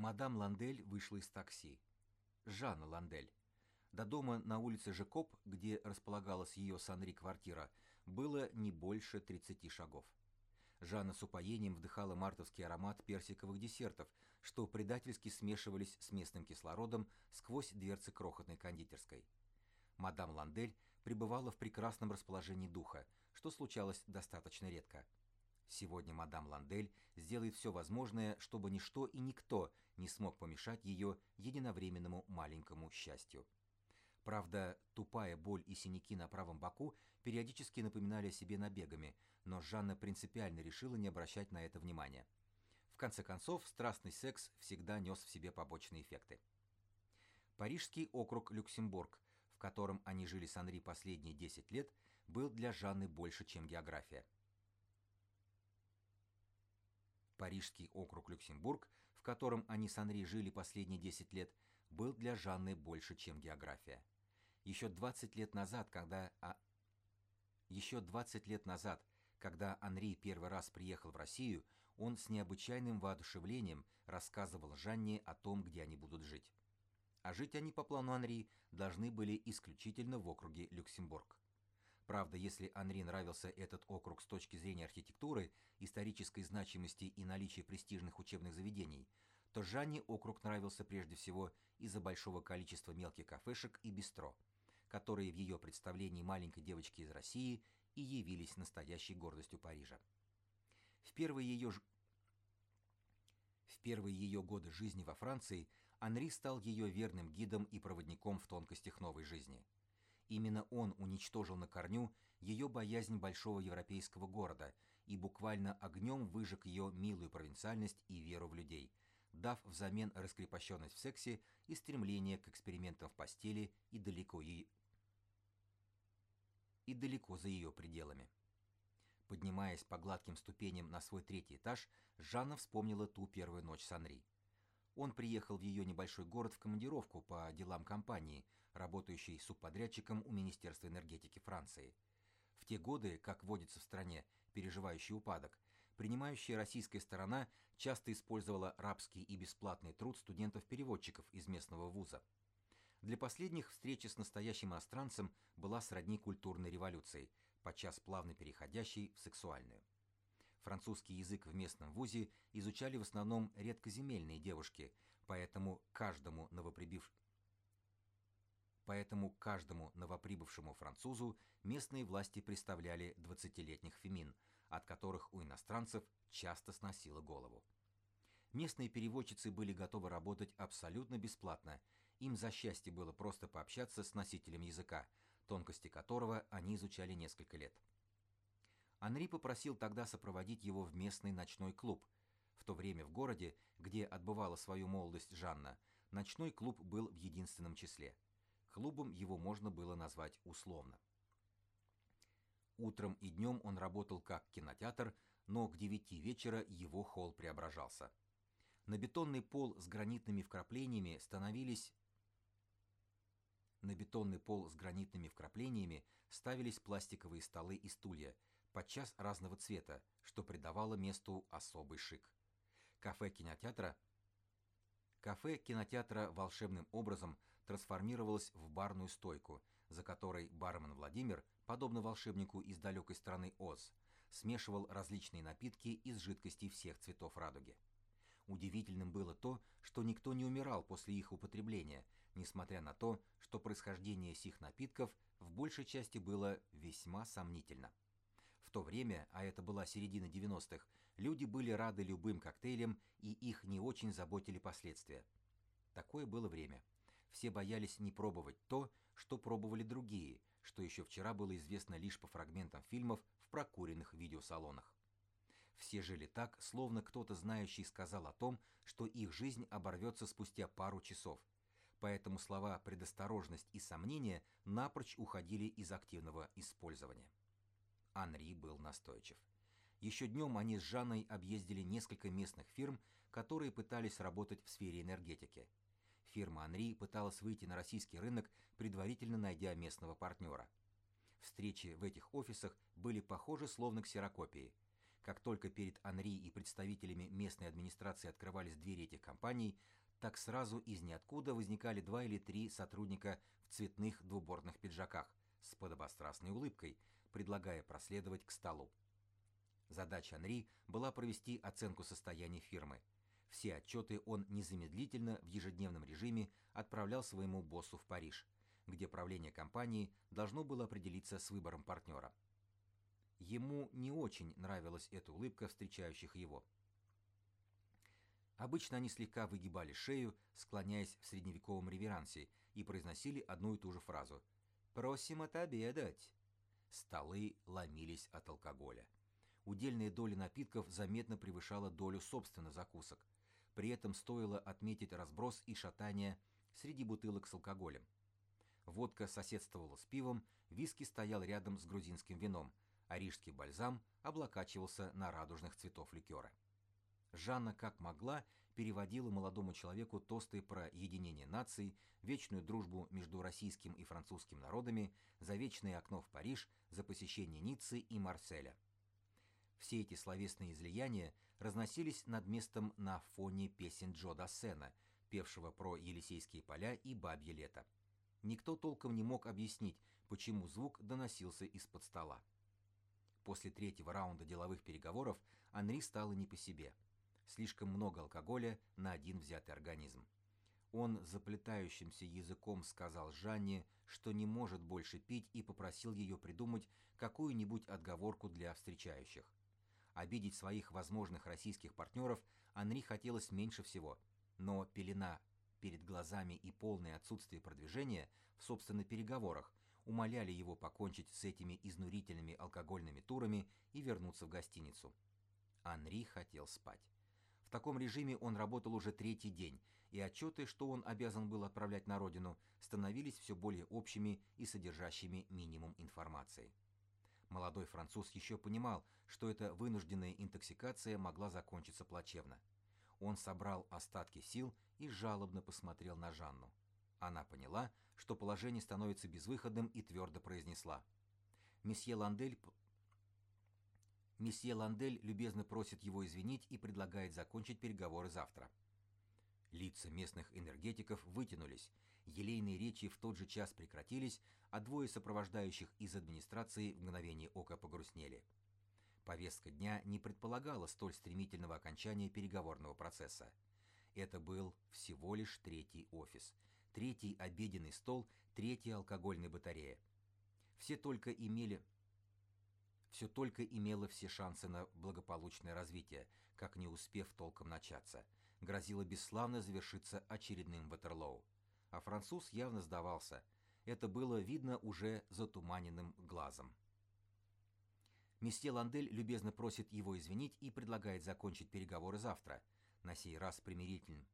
Мадам Ландель вышла из такси. Жанна Ландель. До дома на улице Жекоп, где располагалась ее с Анри квартира, было не больше 30 шагов. Жанна с упоением вдыхала мартовский аромат персиковых десертов, что предательски смешивались с местным кислородом сквозь дверцы крохотной кондитерской. Мадам Ландель пребывала в прекрасном расположении духа, что случалось достаточно редко. Сегодня мадам Ландель сделает все возможное, чтобы ничто и никто не смог помешать ее единовременному маленькому счастью. Правда, тупая боль и синяки на правом боку периодически напоминали о себе набегами, но Жанна принципиально решила не обращать на это внимания. В конце концов, страстный секс всегда нес в себе побочные эффекты. Парижский округ Люксембург, в котором они жили с Анри последние 10 лет, был для Жанны больше, чем география. Парижский округ Люксембург, в котором они с Анри жили последние 10 лет, был для Жанны больше, чем география. Еще 20 лет назад, когда а... еще 20 лет назад, когда Анри первый раз приехал в Россию, он с необычайным воодушевлением рассказывал Жанне о том, где они будут жить. А жить они по плану Анри должны были исключительно в округе Люксембург. Правда, если Анри нравился этот округ с точки зрения архитектуры, исторической значимости и наличия престижных учебных заведений, то Жанне округ нравился прежде всего из-за большого количества мелких кафешек и бистро, которые в ее представлении маленькой девочки из России и явились настоящей гордостью Парижа. В первые ее в первые ее годы жизни во Франции Анри стал ее верным гидом и проводником в тонкостях новой жизни – Именно он уничтожил на корню ее боязнь большого европейского города и буквально огнем выжег ее милую провинциальность и веру в людей, дав взамен раскрепощенность в сексе и стремление к экспериментам в постели и далеко и, и далеко за ее пределами. Поднимаясь по гладким ступеням на свой третий этаж, Жанна вспомнила ту первую ночь с Анри. Он приехал в ее небольшой город в командировку по делам компании, работающей субподрядчиком у Министерства энергетики Франции. В те годы, как водится в стране, переживающий упадок, принимающая российская сторона часто использовала рабский и бесплатный труд студентов-переводчиков из местного вуза. Для последних встреча с настоящим иностранцем была сродни культурной революции, подчас плавно переходящей в сексуальную. Французский язык в местном вузе изучали в основном редкоземельные девушки, поэтому каждому новоприбив... Поэтому каждому новоприбывшему французу местные власти представляли 20-летних фемин, от которых у иностранцев часто сносило голову. Местные переводчицы были готовы работать абсолютно бесплатно, им за счастье было просто пообщаться с носителем языка, тонкости которого они изучали несколько лет. Анри попросил тогда сопроводить его в местный ночной клуб. В то время в городе, где отбывала свою молодость Жанна, ночной клуб был в единственном числе. Клубом его можно было назвать условно. Утром и днем он работал как кинотеатр, но к девяти вечера его холл преображался. На бетонный пол с гранитными вкраплениями становились на бетонный пол с гранитными вкраплениями ставились пластиковые столы и стулья – подчас разного цвета, что придавало месту особый шик. Кафе кинотеатра Кафе кинотеатра волшебным образом трансформировалось в барную стойку, за которой бармен Владимир, подобно волшебнику из далекой страны Оз, смешивал различные напитки из жидкостей всех цветов радуги. Удивительным было то, что никто не умирал после их употребления, несмотря на то, что происхождение сих напитков в большей части было весьма сомнительно. В то время, а это была середина 90-х, люди были рады любым коктейлям, и их не очень заботили последствия. Такое было время. Все боялись не пробовать то, что пробовали другие, что еще вчера было известно лишь по фрагментам фильмов в прокуренных видеосалонах. Все жили так, словно кто-то знающий сказал о том, что их жизнь оборвется спустя пару часов. Поэтому слова «предосторожность» и «сомнение» напрочь уходили из активного использования. Анри был настойчив. Еще днем они с Жанной объездили несколько местных фирм, которые пытались работать в сфере энергетики. Фирма Анри пыталась выйти на российский рынок, предварительно найдя местного партнера. Встречи в этих офисах были похожи словно ксерокопии. Как только перед Анри и представителями местной администрации открывались двери этих компаний, так сразу из ниоткуда возникали два или три сотрудника в цветных двубортных пиджаках с подобострастной улыбкой, предлагая проследовать к столу. Задача Анри была провести оценку состояния фирмы. Все отчеты он незамедлительно в ежедневном режиме отправлял своему боссу в Париж, где правление компании должно было определиться с выбором партнера. Ему не очень нравилась эта улыбка встречающих его. Обычно они слегка выгибали шею, склоняясь в средневековом реверансе, и произносили одну и ту же фразу «Просим отобедать». Столы ломились от алкоголя. Удельная доля напитков заметно превышала долю собственных закусок. При этом стоило отметить разброс и шатание среди бутылок с алкоголем. Водка соседствовала с пивом, виски стоял рядом с грузинским вином, а рижский бальзам облокачивался на радужных цветов ликера. Жанна как могла переводила молодому человеку тосты про единение наций, вечную дружбу между российским и французским народами, за вечное окно в Париж, за посещение Ниццы и Марселя. Все эти словесные излияния разносились над местом на фоне песен Джо Дассена, певшего про Елисейские поля и Бабье лето. Никто толком не мог объяснить, почему звук доносился из-под стола. После третьего раунда деловых переговоров Анри стало не по себе. Слишком много алкоголя на один взятый организм. Он заплетающимся языком сказал Жанне, что не может больше пить и попросил ее придумать какую-нибудь отговорку для встречающих. Обидеть своих возможных российских партнеров Анри хотелось меньше всего, но пелена перед глазами и полное отсутствие продвижения в собственных переговорах умоляли его покончить с этими изнурительными алкогольными турами и вернуться в гостиницу. Анри хотел спать. В таком режиме он работал уже третий день, и отчеты, что он обязан был отправлять на родину, становились все более общими и содержащими минимум информации. Молодой француз еще понимал, что эта вынужденная интоксикация могла закончиться плачевно. Он собрал остатки сил и жалобно посмотрел на Жанну. Она поняла, что положение становится безвыходным и твердо произнесла. «Месье Ландель Месье Ландель любезно просит его извинить и предлагает закончить переговоры завтра. Лица местных энергетиков вытянулись, елейные речи в тот же час прекратились, а двое сопровождающих из администрации в мгновение ока погрустнели. Повестка дня не предполагала столь стремительного окончания переговорного процесса. Это был всего лишь третий офис, третий обеденный стол, третья алкогольная батарея. Все только имели все только имело все шансы на благополучное развитие, как не успев толком начаться. Грозило бесславно завершиться очередным Ватерлоу. А француз явно сдавался. Это было видно уже затуманенным глазом. Месье Ландель любезно просит его извинить и предлагает закончить переговоры завтра, на сей раз примирительным.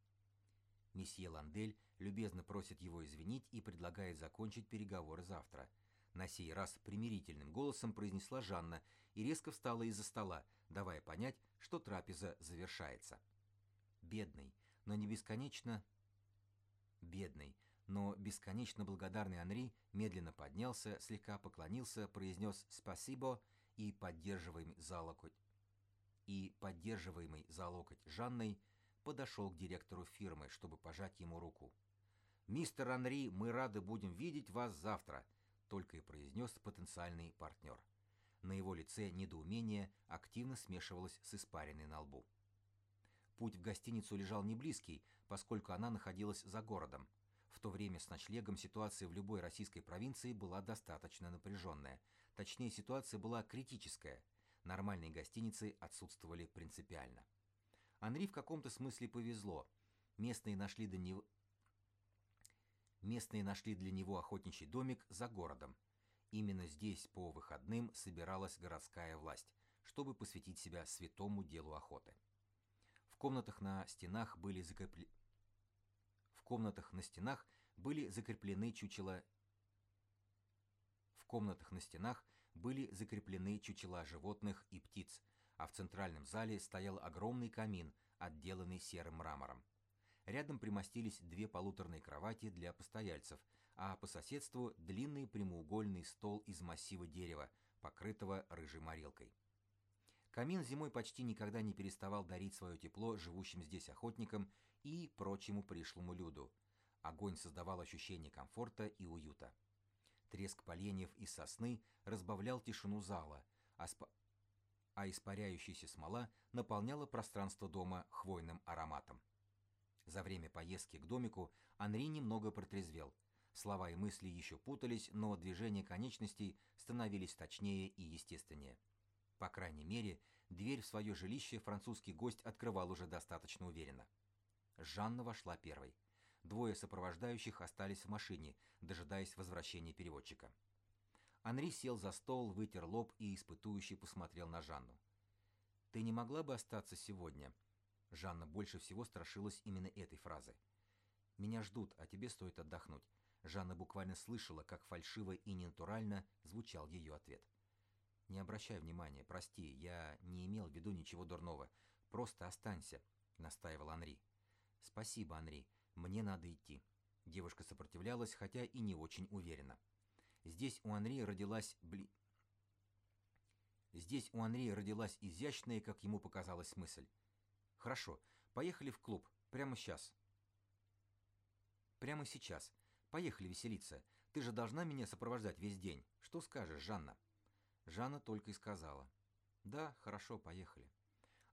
Месье Ландель любезно просит его извинить и предлагает закончить переговоры завтра – на сей раз примирительным голосом произнесла Жанна и резко встала из-за стола, давая понять, что трапеза завершается. Бедный, но не бесконечно... Бедный, но бесконечно благодарный Анри медленно поднялся, слегка поклонился, произнес «спасибо» и поддерживаемый за локоть и поддерживаемый за локоть Жанной подошел к директору фирмы, чтобы пожать ему руку. «Мистер Анри, мы рады будем видеть вас завтра только и произнес потенциальный партнер. На его лице недоумение активно смешивалось с испариной на лбу. Путь в гостиницу лежал не близкий, поскольку она находилась за городом. В то время с ночлегом ситуация в любой российской провинции была достаточно напряженная. Точнее, ситуация была критическая. Нормальные гостиницы отсутствовали принципиально. Анри в каком-то смысле повезло. Местные нашли местные нашли для него охотничий домик за городом. Именно здесь по выходным собиралась городская власть, чтобы посвятить себя святому делу охоты. В комнатах на стенах были закреплены в комнатах на стенах были закреплены чучела в комнатах на стенах были закреплены чучела животных и птиц, а в центральном зале стоял огромный камин, отделанный серым мрамором. Рядом примостились две полуторные кровати для постояльцев, а по соседству длинный прямоугольный стол из массива дерева, покрытого рыжей морилкой. Камин зимой почти никогда не переставал дарить свое тепло живущим здесь охотникам и прочему пришлому люду. Огонь создавал ощущение комфорта и уюта. Треск поленьев и сосны разбавлял тишину зала, а, спа... а испаряющаяся смола наполняла пространство дома хвойным ароматом. За время поездки к домику Анри немного протрезвел. Слова и мысли еще путались, но движения конечностей становились точнее и естественнее. По крайней мере, дверь в свое жилище французский гость открывал уже достаточно уверенно. Жанна вошла первой. Двое сопровождающих остались в машине, дожидаясь возвращения переводчика. Анри сел за стол, вытер лоб и испытующе посмотрел на Жанну. «Ты не могла бы остаться сегодня?» Жанна больше всего страшилась именно этой фразы. «Меня ждут, а тебе стоит отдохнуть». Жанна буквально слышала, как фальшиво и ненатурально звучал ее ответ. «Не обращай внимания, прости, я не имел в виду ничего дурного. Просто останься», — настаивал Анри. «Спасибо, Анри, мне надо идти». Девушка сопротивлялась, хотя и не очень уверенно. Здесь у Анри родилась бли... Здесь у Анри родилась изящная, как ему показалась мысль. «Хорошо, поехали в клуб. Прямо сейчас». «Прямо сейчас. Поехали веселиться. Ты же должна меня сопровождать весь день. Что скажешь, Жанна?» Жанна только и сказала. «Да, хорошо, поехали».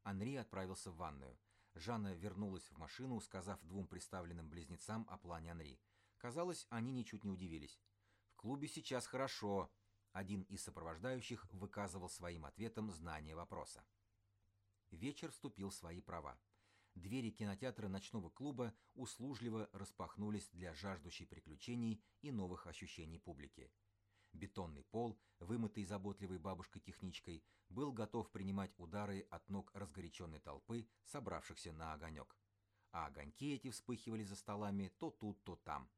Анри отправился в ванную. Жанна вернулась в машину, сказав двум представленным близнецам о плане Анри. Казалось, они ничуть не удивились. «В клубе сейчас хорошо», — один из сопровождающих выказывал своим ответом знание вопроса. Вечер вступил в свои права. Двери кинотеатра ночного клуба услужливо распахнулись для жаждущей приключений и новых ощущений публики. Бетонный пол, вымытый заботливой бабушкой-техничкой, был готов принимать удары от ног разгоряченной толпы, собравшихся на огонек. А огоньки эти вспыхивали за столами то тут, то там.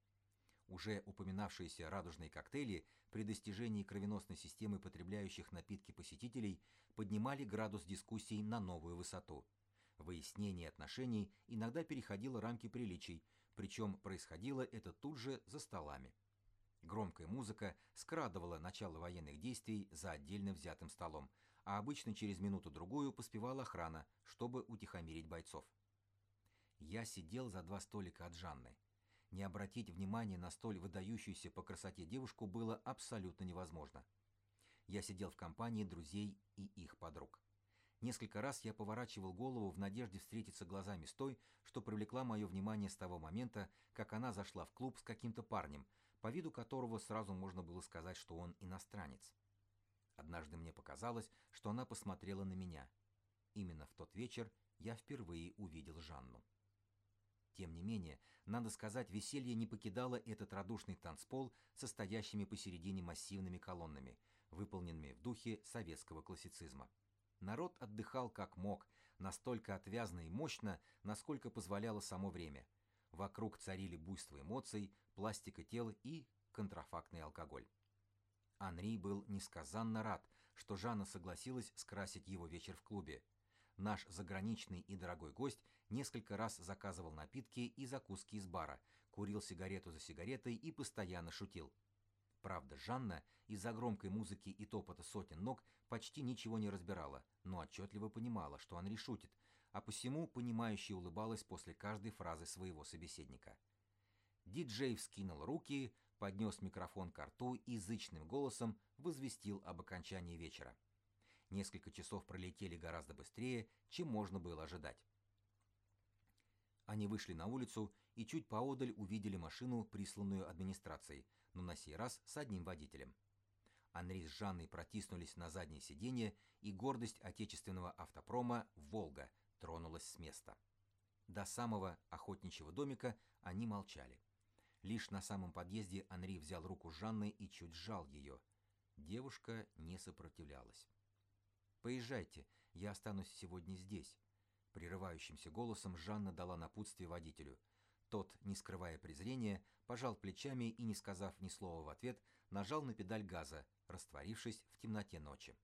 Уже упоминавшиеся радужные коктейли при достижении кровеносной системы потребляющих напитки посетителей поднимали градус дискуссий на новую высоту. Выяснение отношений иногда переходило рамки приличий, причем происходило это тут же за столами. Громкая музыка скрадывала начало военных действий за отдельно взятым столом, а обычно через минуту-другую поспевала охрана, чтобы утихомирить бойцов. Я сидел за два столика от Жанны. Не обратить внимания на столь выдающуюся по красоте девушку было абсолютно невозможно. Я сидел в компании друзей и их подруг. Несколько раз я поворачивал голову в надежде встретиться глазами с той, что привлекла мое внимание с того момента, как она зашла в клуб с каким-то парнем, по виду которого сразу можно было сказать, что он иностранец. Однажды мне показалось, что она посмотрела на меня. Именно в тот вечер я впервые увидел Жанну. Тем не менее, надо сказать, веселье не покидало этот радушный танцпол состоящими посередине массивными колоннами, выполненными в духе советского классицизма. Народ отдыхал как мог, настолько отвязно и мощно, насколько позволяло само время. Вокруг царили буйство эмоций, пластика тел и контрафактный алкоголь. Анри был несказанно рад, что Жанна согласилась скрасить его вечер в клубе. Наш заграничный и дорогой гость несколько раз заказывал напитки и закуски из бара, курил сигарету за сигаретой и постоянно шутил. Правда, Жанна из-за громкой музыки и топота сотен ног почти ничего не разбирала, но отчетливо понимала, что Анри шутит, а посему понимающе улыбалась после каждой фразы своего собеседника. Диджей вскинул руки, поднес микрофон к рту и язычным голосом возвестил об окончании вечера. Несколько часов пролетели гораздо быстрее, чем можно было ожидать. Они вышли на улицу и чуть поодаль увидели машину, присланную администрацией, но на сей раз с одним водителем. Анри с Жанной протиснулись на заднее сиденье, и гордость отечественного автопрома «Волга» тронулась с места. До самого охотничьего домика они молчали. Лишь на самом подъезде Анри взял руку Жанны и чуть сжал ее. Девушка не сопротивлялась. «Поезжайте, я останусь сегодня здесь», — прерывающимся голосом Жанна дала напутствие водителю. Тот, не скрывая презрения, пожал плечами и, не сказав ни слова в ответ, нажал на педаль газа, растворившись в темноте ночи.